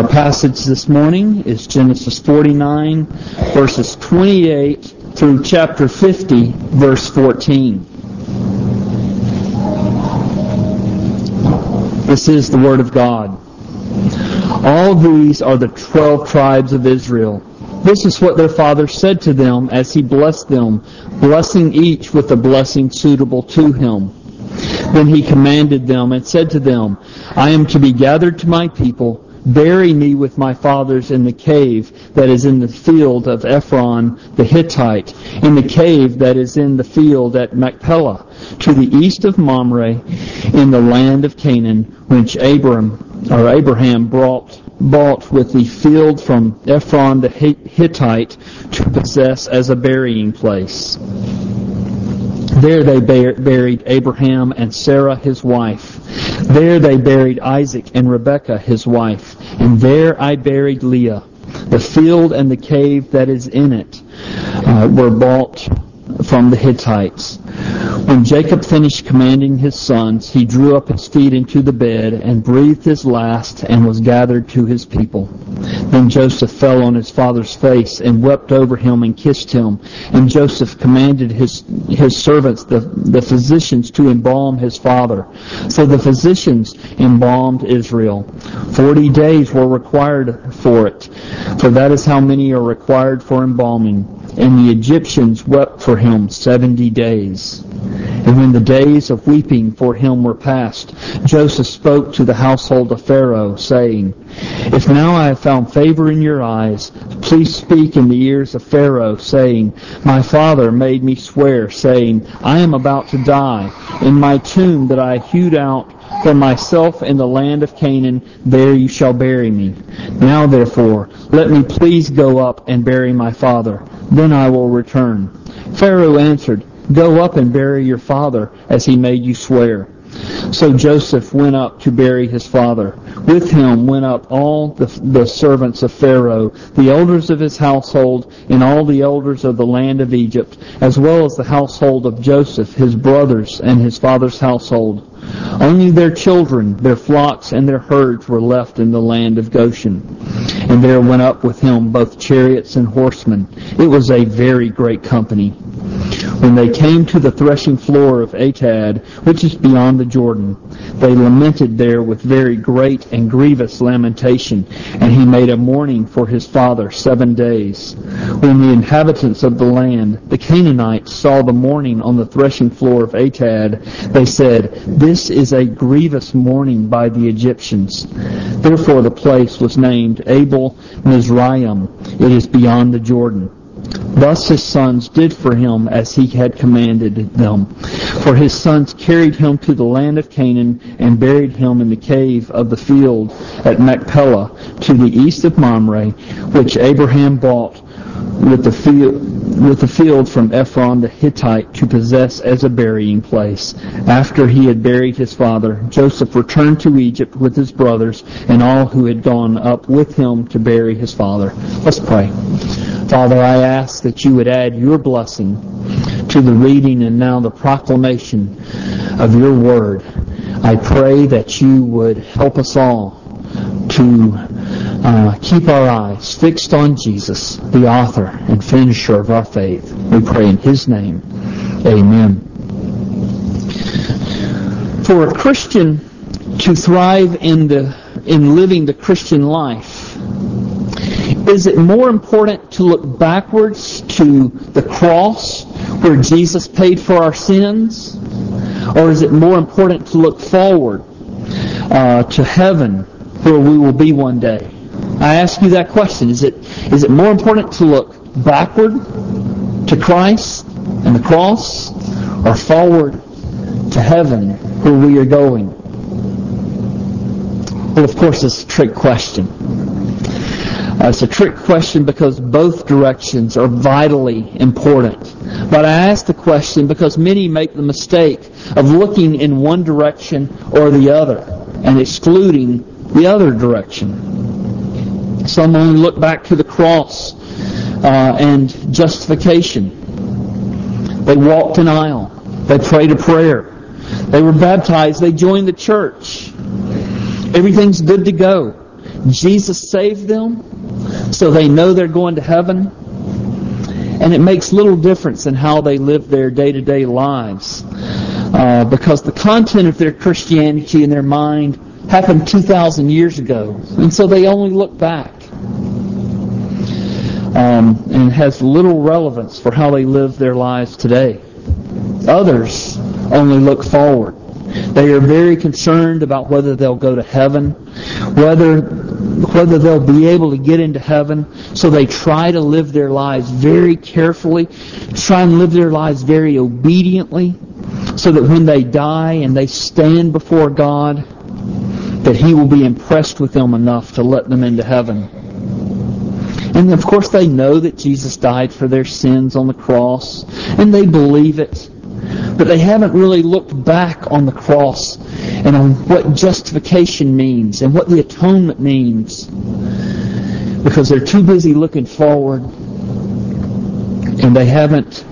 Our passage this morning is Genesis 49, verses 28 through chapter 50, verse 14. This is the Word of God. All these are the twelve tribes of Israel. This is what their father said to them as he blessed them, blessing each with a blessing suitable to him. Then he commanded them and said to them, I am to be gathered to my people. Bury me with my fathers in the cave that is in the field of Ephron the Hittite, in the cave that is in the field at Machpelah, to the east of Mamre, in the land of Canaan, which Abram or Abraham brought bought with the field from Ephron the Hittite to possess as a burying place. There they buried Abraham and Sarah his wife. There they buried Isaac and Rebekah his wife. And there I buried Leah. The field and the cave that is in it uh, were bought from the Hittites. When Jacob finished commanding his sons, he drew up his feet into the bed and breathed his last and was gathered to his people. Then Joseph fell on his father's face and wept over him and kissed him. And Joseph commanded his, his servants, the, the physicians, to embalm his father. So the physicians embalmed Israel. Forty days were required for it, for that is how many are required for embalming. And the Egyptians wept for him seventy days. And when the days of weeping for him were past, Joseph spoke to the household of Pharaoh, saying, If now I have found favor in your eyes, please speak in the ears of Pharaoh, saying, My father made me swear, saying, I am about to die. In my tomb that I hewed out for myself in the land of Canaan, there you shall bury me. Now therefore, let me please go up and bury my father. Then I will return. Pharaoh answered, Go up and bury your father, as he made you swear. So Joseph went up to bury his father. With him went up all the, the, servants of Pharaoh, the elders of his household, and all the elders of the land of Egypt, as well as the household of Joseph, his brothers, and his father's household. Only their children, their flocks, and their herds were left in the land of Goshen. And there went up with him both chariots and horsemen. It was a very great company. When they came to the threshing floor of Atad, which is beyond the Jordan, they lamented there with very great and grievous lamentation, and he made a mourning for his father seven days. When the inhabitants of the land, the Canaanites, saw the mourning on the threshing floor of Atad, they said, This is a grievous mourning by the Egyptians. Therefore the place was named Abel Mizraim. It is beyond the Jordan. Thus his sons did for him as he had commanded them. For his sons carried him to the land of Canaan and buried him in the cave of the field at Machpelah to the east of Mamre, which Abraham bought with the field with the field from Ephron the Hittite to possess as a burying place. After he had buried his father, Joseph returned to Egypt with his brothers and all who had gone up with him to bury his father. Let's pray. Father, I ask that you would add your blessing to the reading and now the proclamation of your word. I pray that you would help us all to uh, keep our eyes fixed on Jesus, the author and finisher of our faith. We pray in his name. Amen. For a Christian to thrive in the in living the Christian life, is it more important to look backwards to the cross where Jesus paid for our sins? Or is it more important to look forward uh, to heaven where we will be one day? I ask you that question. Is it, is it more important to look backward to Christ and the cross or forward to heaven where we are going? Well, of course, it's a trick question. Uh, it's a trick question because both directions are vitally important. But I ask the question because many make the mistake of looking in one direction or the other and excluding the other direction. Some only look back to the cross uh, and justification. They walked an aisle. They prayed a prayer. They were baptized. They joined the church. Everything's good to go. Jesus saved them, so they know they're going to heaven. And it makes little difference in how they live their day-to-day lives. Uh, because the content of their Christianity in their mind happened 2,000 years ago. And so they only look back. Um, and has little relevance for how they live their lives today. Others only look forward. They are very concerned about whether they'll go to heaven, whether whether they'll be able to get into heaven. So they try to live their lives very carefully, try and live their lives very obediently, so that when they die and they stand before God, that He will be impressed with them enough to let them into heaven. And of course they know that Jesus died for their sins on the cross, and they believe it. But they haven't really looked back on the cross and on what justification means and what the atonement means because they're too busy looking forward and they haven't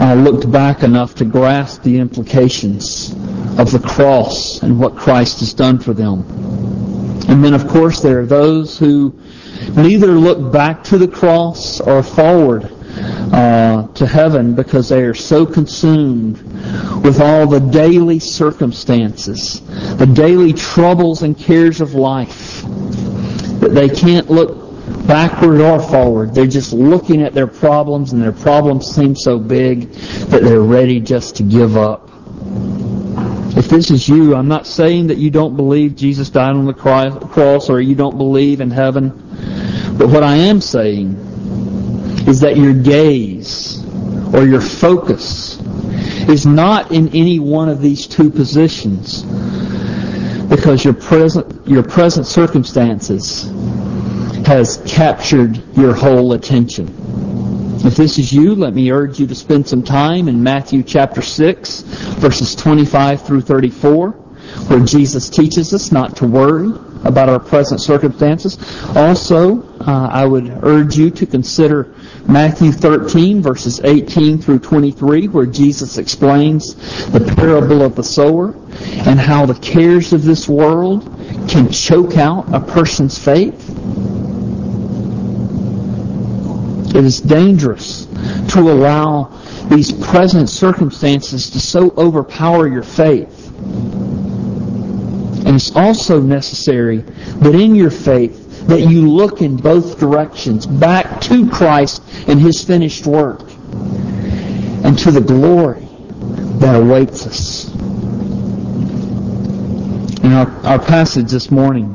uh, looked back enough to grasp the implications of the cross and what Christ has done for them. And then, of course, there are those who neither look back to the cross or forward uh, to heaven because they are so consumed with all the daily circumstances, the daily troubles and cares of life, that they can't look backward or forward. They're just looking at their problems, and their problems seem so big that they're ready just to give up. If this is you, I'm not saying that you don't believe Jesus died on the cross or you don't believe in heaven. But what I am saying is that your gaze or your focus is not in any one of these two positions because your present your present circumstances has captured your whole attention. If this is you, let me urge you to spend some time in Matthew chapter 6, verses 25 through 34, where Jesus teaches us not to worry about our present circumstances. Also, uh, I would urge you to consider Matthew 13, verses 18 through 23, where Jesus explains the parable of the sower and how the cares of this world can choke out a person's faith. It is dangerous to allow these present circumstances to so overpower your faith. And it's also necessary that in your faith that you look in both directions, back to Christ and His finished work, and to the glory that awaits us. And our, our passage this morning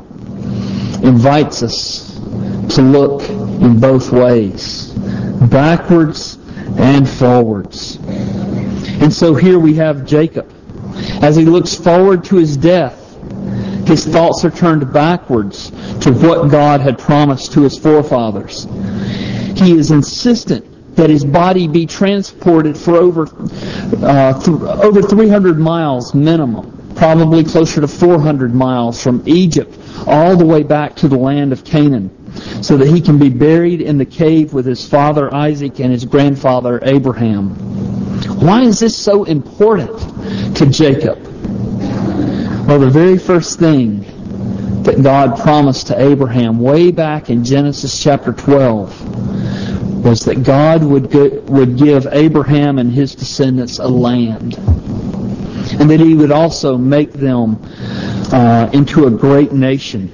invites us to look in both ways backwards and forwards. And so here we have Jacob. As he looks forward to his death, his thoughts are turned backwards to what God had promised to his forefathers. He is insistent that his body be transported for over uh, th- over 300 miles minimum, probably closer to 400 miles from Egypt all the way back to the land of Canaan so that he can be buried in the cave with his father Isaac and his grandfather Abraham. Why is this so important to Jacob? Well, the very first thing that God promised to Abraham way back in Genesis chapter 12 was that God would, would give Abraham and his descendants a land. And that he would also make them uh, into a great nation.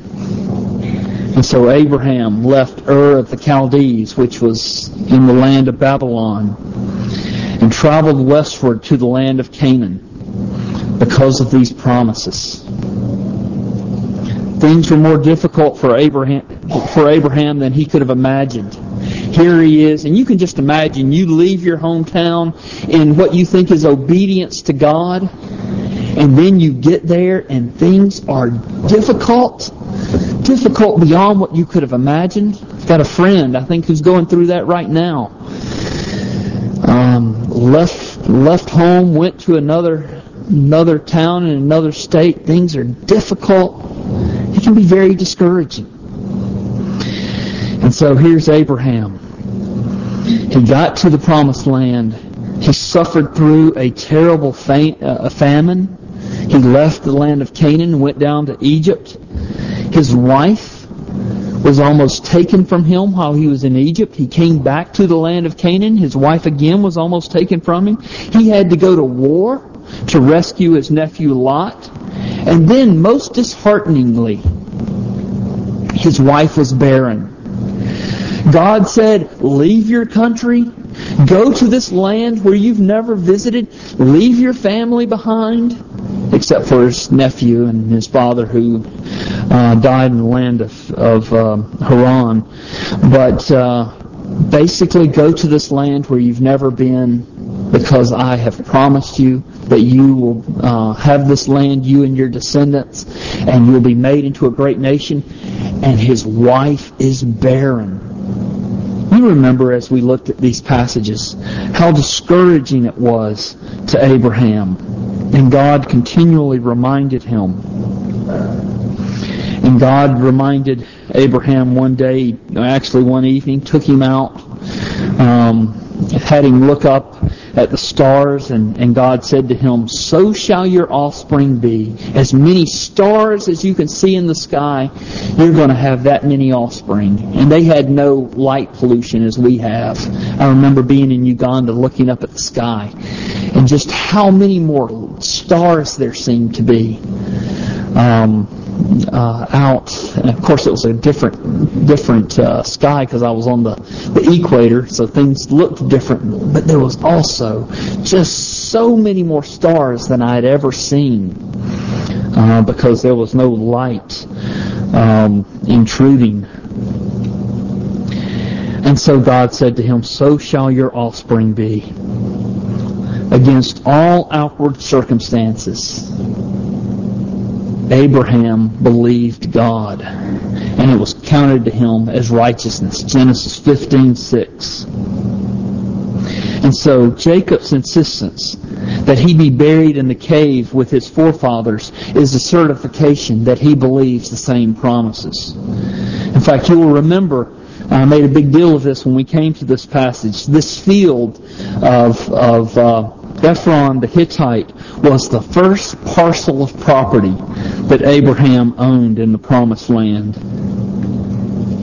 And so Abraham left Ur of the Chaldees, which was in the land of Babylon, and traveled westward to the land of Canaan because of these promises. Things were more difficult for Abraham, for Abraham than he could have imagined. Here he is, and you can just imagine you leave your hometown in what you think is obedience to God, and then you get there and things are difficult difficult beyond what you could have imagined. I've got a friend, I think, who's going through that right now. Um, left left home, went to another another town in another state. Things are difficult. It can be very discouraging. And so here's Abraham. He got to the promised land. He suffered through a terrible uh, famine. He left the land of Canaan and went down to Egypt. His wife was almost taken from him while he was in Egypt. He came back to the land of Canaan. His wife again was almost taken from him. He had to go to war to rescue his nephew Lot. And then, most dishearteningly, his wife was barren. God said, leave your country, go to this land where you've never visited, leave your family behind, except for his nephew and his father who uh, died in the land of, of um, Haran. But uh, basically go to this land where you've never been because I have promised you that you will uh, have this land, you and your descendants, and you'll be made into a great nation. And his wife is barren. You remember as we looked at these passages how discouraging it was to Abraham. And God continually reminded him. And God reminded Abraham one day, actually one evening, took him out, um, had him look up at the stars, and, and God said to him, So shall your offspring be. As many stars as you can see in the sky, you're going to have that many offspring. And they had no light pollution as we have. I remember being in Uganda looking up at the sky, and just how many more stars there seemed to be. Um, uh, out. And of course, it was a different different uh, sky because I was on the, the equator, so things looked different. But there was also just so many more stars than I had ever seen uh, because there was no light um, intruding. And so God said to him, So shall your offspring be. Against all outward circumstances, Abraham believed God, and it was counted to him as righteousness. Genesis 15:6. And so Jacob's insistence that he be buried in the cave with his forefathers is a certification that he believes the same promises. In fact, you will remember I made a big deal of this when we came to this passage. This field of, of uh, Ephron the Hittite was the first parcel of property that Abraham owned in the promised land.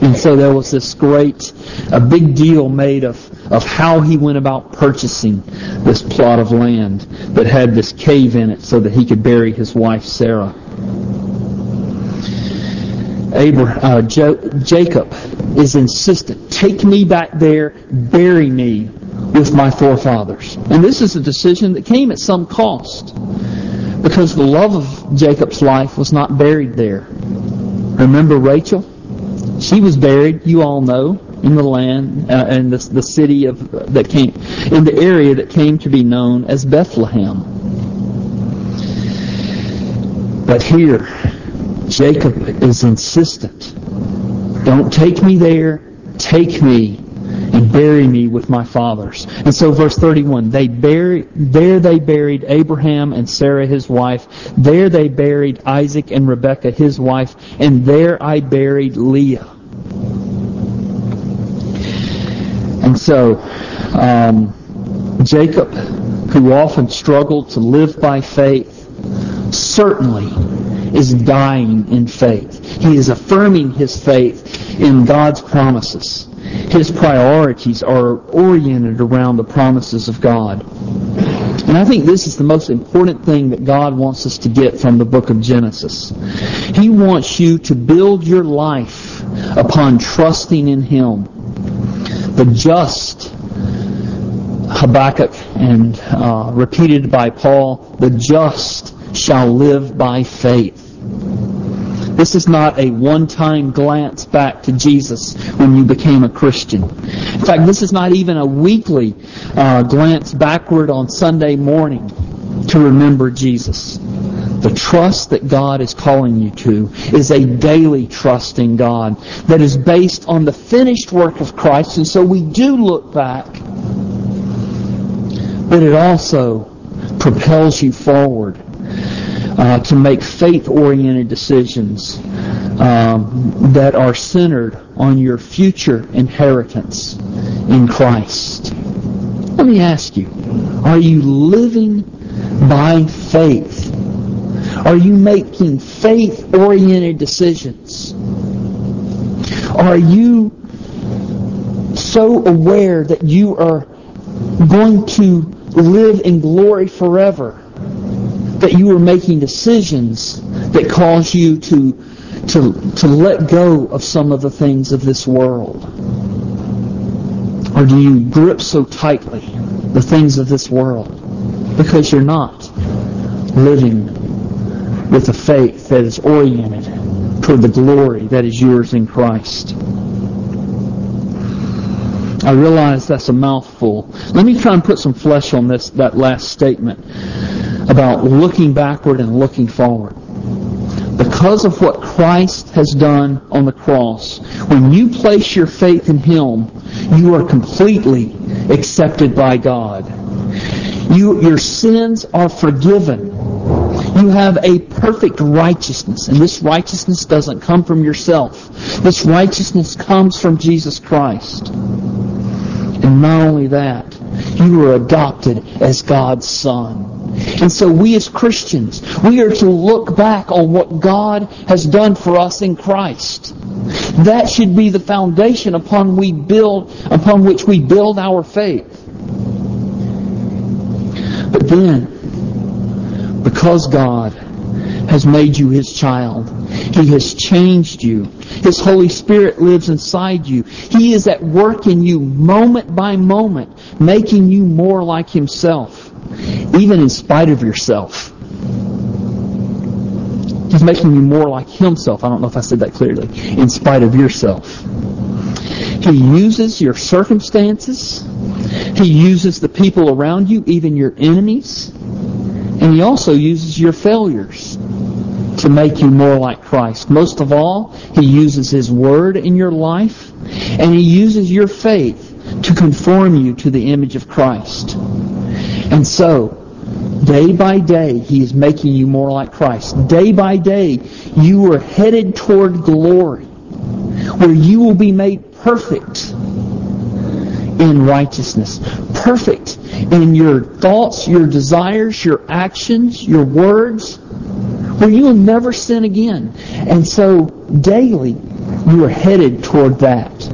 And so there was this great, a big deal made of, of how he went about purchasing this plot of land that had this cave in it so that he could bury his wife Sarah. Abraham, uh, jo- Jacob is insistent. Take me back there, bury me with my forefathers. And this is a decision that came at some cost because the love of Jacob's life was not buried there. Remember Rachel? She was buried, you all know, in the land, uh, in the, the city of that came, in the area that came to be known as Bethlehem. But here, Jacob is insistent. Don't take me there. Take me and bury me with my fathers. And so verse 31, they buried, there they buried Abraham and Sarah his wife. There they buried Isaac and Rebekah his wife. And there I buried Leah. And so, um, Jacob, who often struggled to live by faith, certainly is dying in faith. He is affirming his faith in God's promises. His priorities are oriented around the promises of God. And I think this is the most important thing that God wants us to get from the book of Genesis. He wants you to build your life upon trusting in Him. The just, Habakkuk, and uh, repeated by Paul, the just shall live by faith. This is not a one-time glance back to Jesus when you became a Christian. In fact, this is not even a weekly uh, glance backward on Sunday morning to remember Jesus. The trust that God is calling you to is a daily trust in God that is based on the finished work of Christ. And so we do look back, but it also propels you forward uh, to make faith-oriented decisions um, that are centered on your future inheritance in Christ. Let me ask you, are you living by faith? Are you making faith-oriented decisions? Are you so aware that you are going to live in glory forever that you are making decisions that cause you to, to, to let go of some of the things of this world? Or do you grip so tightly the things of this world because you're not living with a faith that is oriented toward the glory that is yours in Christ? I realize that's a mouthful. Let me try and put some flesh on this that last statement about looking backward and looking forward. Because of what Christ has done on the cross, when you place your faith in Him, you are completely accepted by God. You, your sins are forgiven. You have a perfect righteousness, and this righteousness doesn't come from yourself. This righteousness comes from Jesus Christ. And not only that, you were adopted as God's son. And so we as Christians, we are to look back on what God has done for us in Christ. That should be the foundation upon we build upon which we build our faith. But then, because God has made you his child, he has changed you. His Holy Spirit lives inside you. He is at work in you moment by moment, making you more like Himself, even in spite of yourself. He's making you more like Himself. I don't know if I said that clearly. In spite of yourself. He uses your circumstances. He uses the people around you, even your enemies. And He also uses your failures to make you more like Christ. Most of all, He uses His Word in your life, and He uses your faith to conform you to the image of Christ. And so, day by day, He is making you more like Christ. Day by day, you are headed toward glory, where you will be made perfect in righteousness. Perfect in your thoughts, your desires, your actions, your words, where you will never sin again. And so daily you are headed toward that.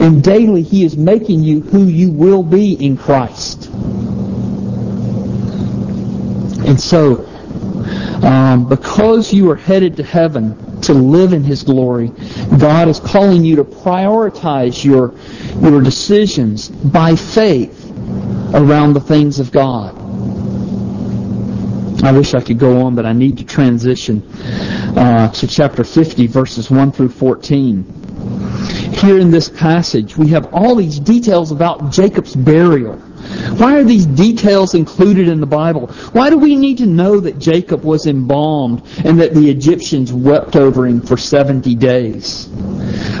And daily He is making you who you will be in Christ. And so, um, because you are headed to heaven to live in His glory, God is calling you to prioritize your, your decisions by faith around the things of God. I wish I could go on, but I need to transition uh, to chapter 50, verses 1 through 14. Here in this passage, we have all these details about Jacob's burial. Why are these details included in the Bible? Why do we need to know that Jacob was embalmed and that the Egyptians wept over him for 70 days?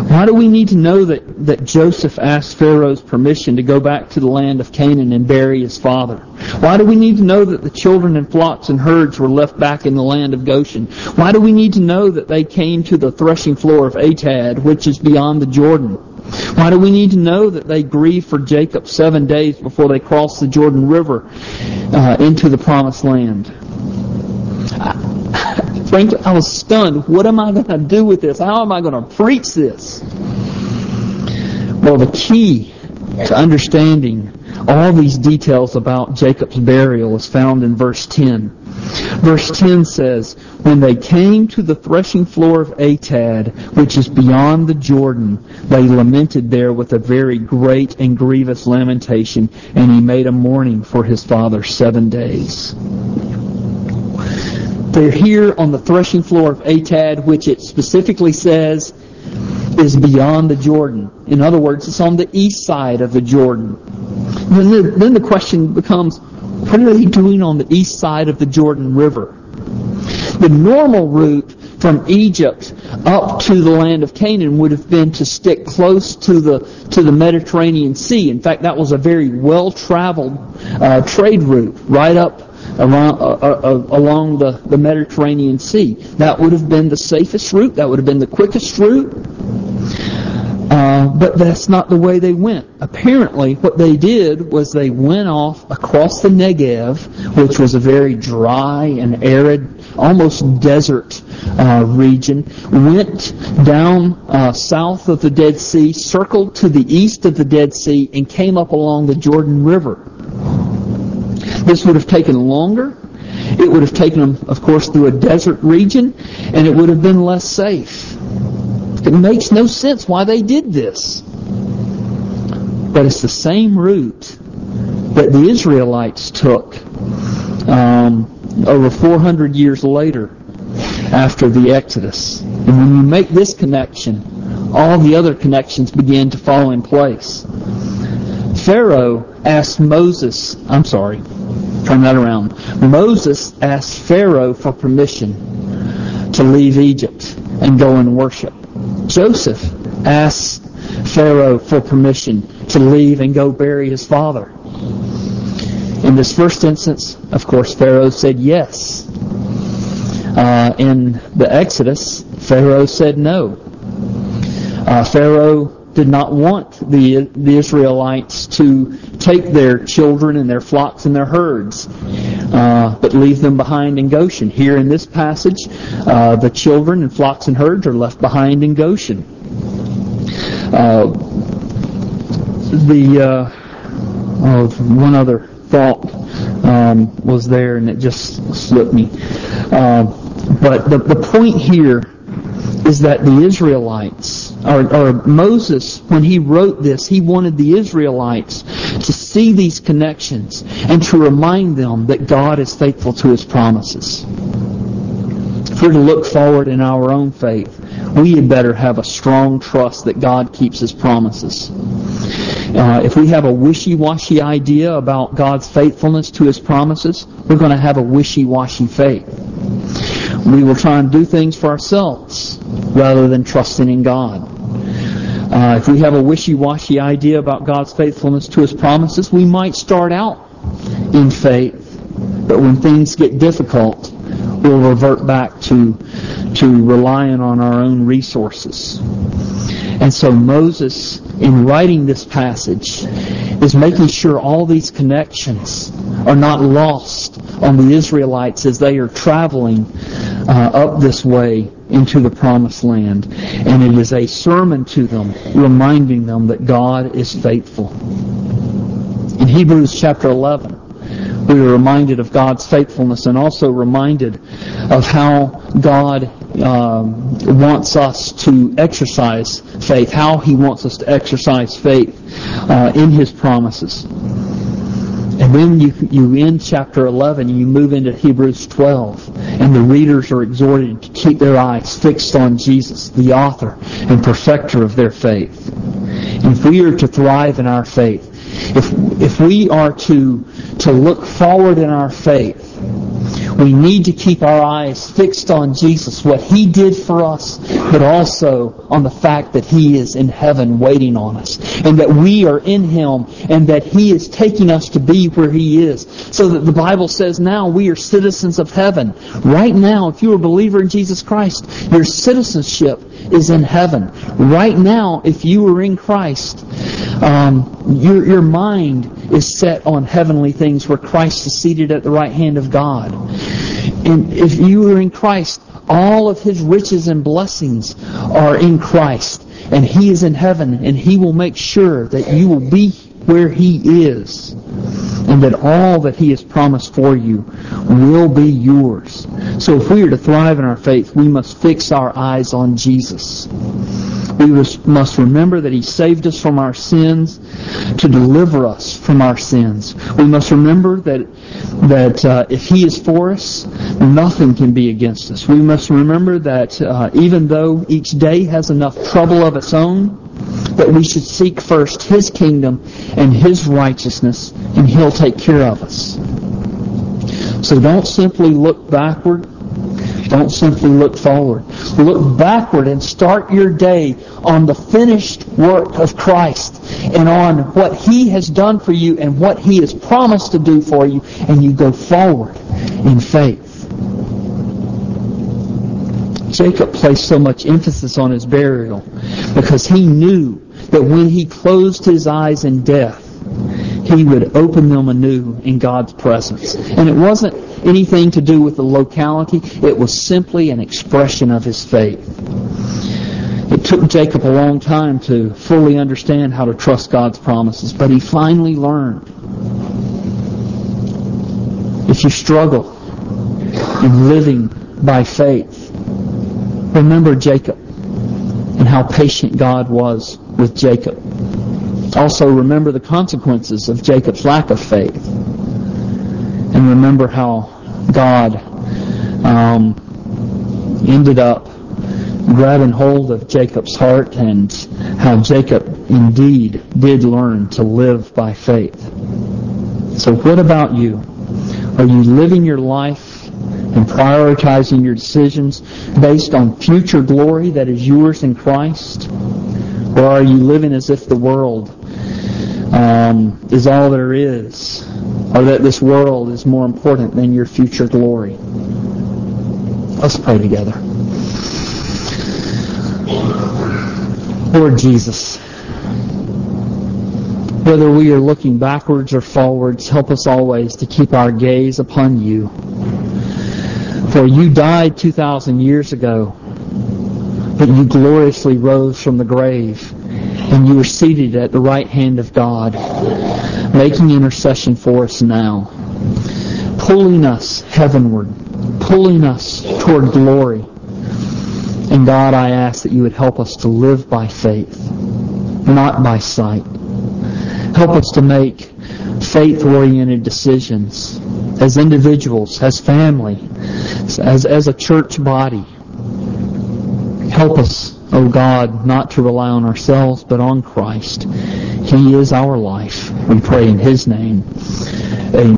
Why do we need to know that, that Joseph asked Pharaoh's permission to go back to the land of Canaan and bury his father? Why do we need to know that the children and flocks and herds were left back in the land of Goshen? Why do we need to know that they came to the threshing floor of Atad, which is beyond the Jordan? Why do we need to know that they grieved for Jacob seven days before they crossed the Jordan River uh, into the promised land? frankly, I was stunned. What am I going to do with this? How am I going to preach this? Well, the key to understanding all these details about Jacob's burial is found in verse 10. Verse 10 says, When they came to the threshing floor of Atad, which is beyond the Jordan, they lamented there with a very great and grievous lamentation, and he made a mourning for his father seven days. They're here on the threshing floor of Atad, which it specifically says is beyond the Jordan. In other words, it's on the east side of the Jordan. Then the, then the question becomes, what are they doing on the east side of the Jordan River? The normal route from Egypt up to the land of Canaan would have been to stick close to the to the Mediterranean Sea. In fact, that was a very well traveled uh, trade route right up around, uh, uh, uh, along the, the Mediterranean Sea. That would have been the safest route. That would have been the quickest route. Uh, but that's not the way they went. Apparently, what they did was they went off across the Negev, which was a very dry and arid almost desert uh, region, went down uh, south of the Dead Sea, circled to the east of the Dead Sea, and came up along the Jordan River. This would have taken longer. It would have taken them, of course, through a desert region, and it would have been less safe. It makes no sense why they did this. But it's the same route that the Israelites took um, over 400 years later after the Exodus. And when you make this connection, all the other connections begin to fall in place. Pharaoh asked Moses, I'm sorry, turn that around. Moses asked Pharaoh for permission to leave Egypt and go and worship. Joseph asked Pharaoh for permission to leave and go bury his father. In this first instance, of course, Pharaoh said yes. Uh, in the Exodus, Pharaoh said no. Uh, Pharaoh did not want the, the Israelites to take their children and their flocks and their herds, uh, but leave them behind in Goshen. Here in this passage, uh, the children and flocks and herds are left behind in Goshen. Uh, the uh, oh, one other thought um, was there, and it just slipped me. Uh, but the, the point here is that the Israelites, or, or, Moses, when he wrote this, he wanted the Israelites to see these connections and to remind them that God is faithful to his promises. If we're to look forward in our own faith, we had better have a strong trust that God keeps his promises. Uh, if we have a wishy-washy idea about God's faithfulness to his promises, we're going to have a wishy-washy faith. We will try and do things for ourselves rather than trusting in God. Uh, if we have a wishy-washy idea about God's faithfulness to his promises, we might start out in faith, but when things get difficult, we'll revert back to, to relying on our own resources. And so Moses, in writing this passage, is making sure all these connections are not lost on the Israelites as they are traveling uh, up this way into the promised land. And it is a sermon to them, reminding them that God is faithful. In Hebrews chapter 11, we are reminded of God's faithfulness and also reminded of how God um, wants us to exercise faith, how He wants us to exercise faith uh, in His promises. And then you, you end chapter 11 and you move into Hebrews 12. And the readers are exhorted to keep their eyes fixed on Jesus, the author and perfecter of their faith. If we are to thrive in our faith, if, if we are to, to look forward in our faith, we need to keep our eyes fixed on Jesus, what He did for us, but also on the fact that He is in heaven waiting on us, and that we are in Him, and that He is taking us to be where He is. So that the Bible says now we are citizens of heaven. Right now, if you are a believer in Jesus Christ, your citizenship is in heaven. Right now, if you are in Christ, um, your, your mind is set on heavenly things where Christ is seated at the right hand of God. And if you are in Christ, all of his riches and blessings are in Christ. And he is in heaven, and he will make sure that you will be where he is. And that all that he has promised for you will be yours. So if we are to thrive in our faith, we must fix our eyes on Jesus. We must remember that He saved us from our sins to deliver us from our sins. We must remember that that uh, if He is for us, nothing can be against us. We must remember that uh, even though each day has enough trouble of its own, that we should seek first His kingdom and His righteousness, and He'll take care of us. So don't simply look backward don't simply look forward. Look backward and start your day on the finished work of Christ and on what He has done for you and what He has promised to do for you, and you go forward in faith. Jacob placed so much emphasis on his burial because he knew that when he closed his eyes in death, he would open them anew in God's presence. And it wasn't anything to do with the locality, it was simply an expression of his faith. It took Jacob a long time to fully understand how to trust God's promises, but he finally learned. If you struggle in living by faith, remember Jacob and how patient God was with Jacob. Also remember the consequences of Jacob's lack of faith. And remember how God um, ended up grabbing hold of Jacob's heart and how Jacob indeed did learn to live by faith. So what about you? Are you living your life and prioritizing your decisions based on future glory that is yours in Christ? Or are you living as if the world um, is all there is? Or that this world is more important than your future glory? Let's pray together. Lord Jesus, whether we are looking backwards or forwards, help us always to keep our gaze upon you. For you died 2,000 years ago, but you gloriously rose from the grave, and you are seated at the right hand of God, making intercession for us now, pulling us heavenward, pulling us toward glory. And God, I ask that you would help us to live by faith, not by sight. Help us to make faith-oriented decisions as individuals, as family, as, as a church body. Help us, O oh God, not to rely on ourselves, but on Christ. He is our life. We pray in His name. Amen.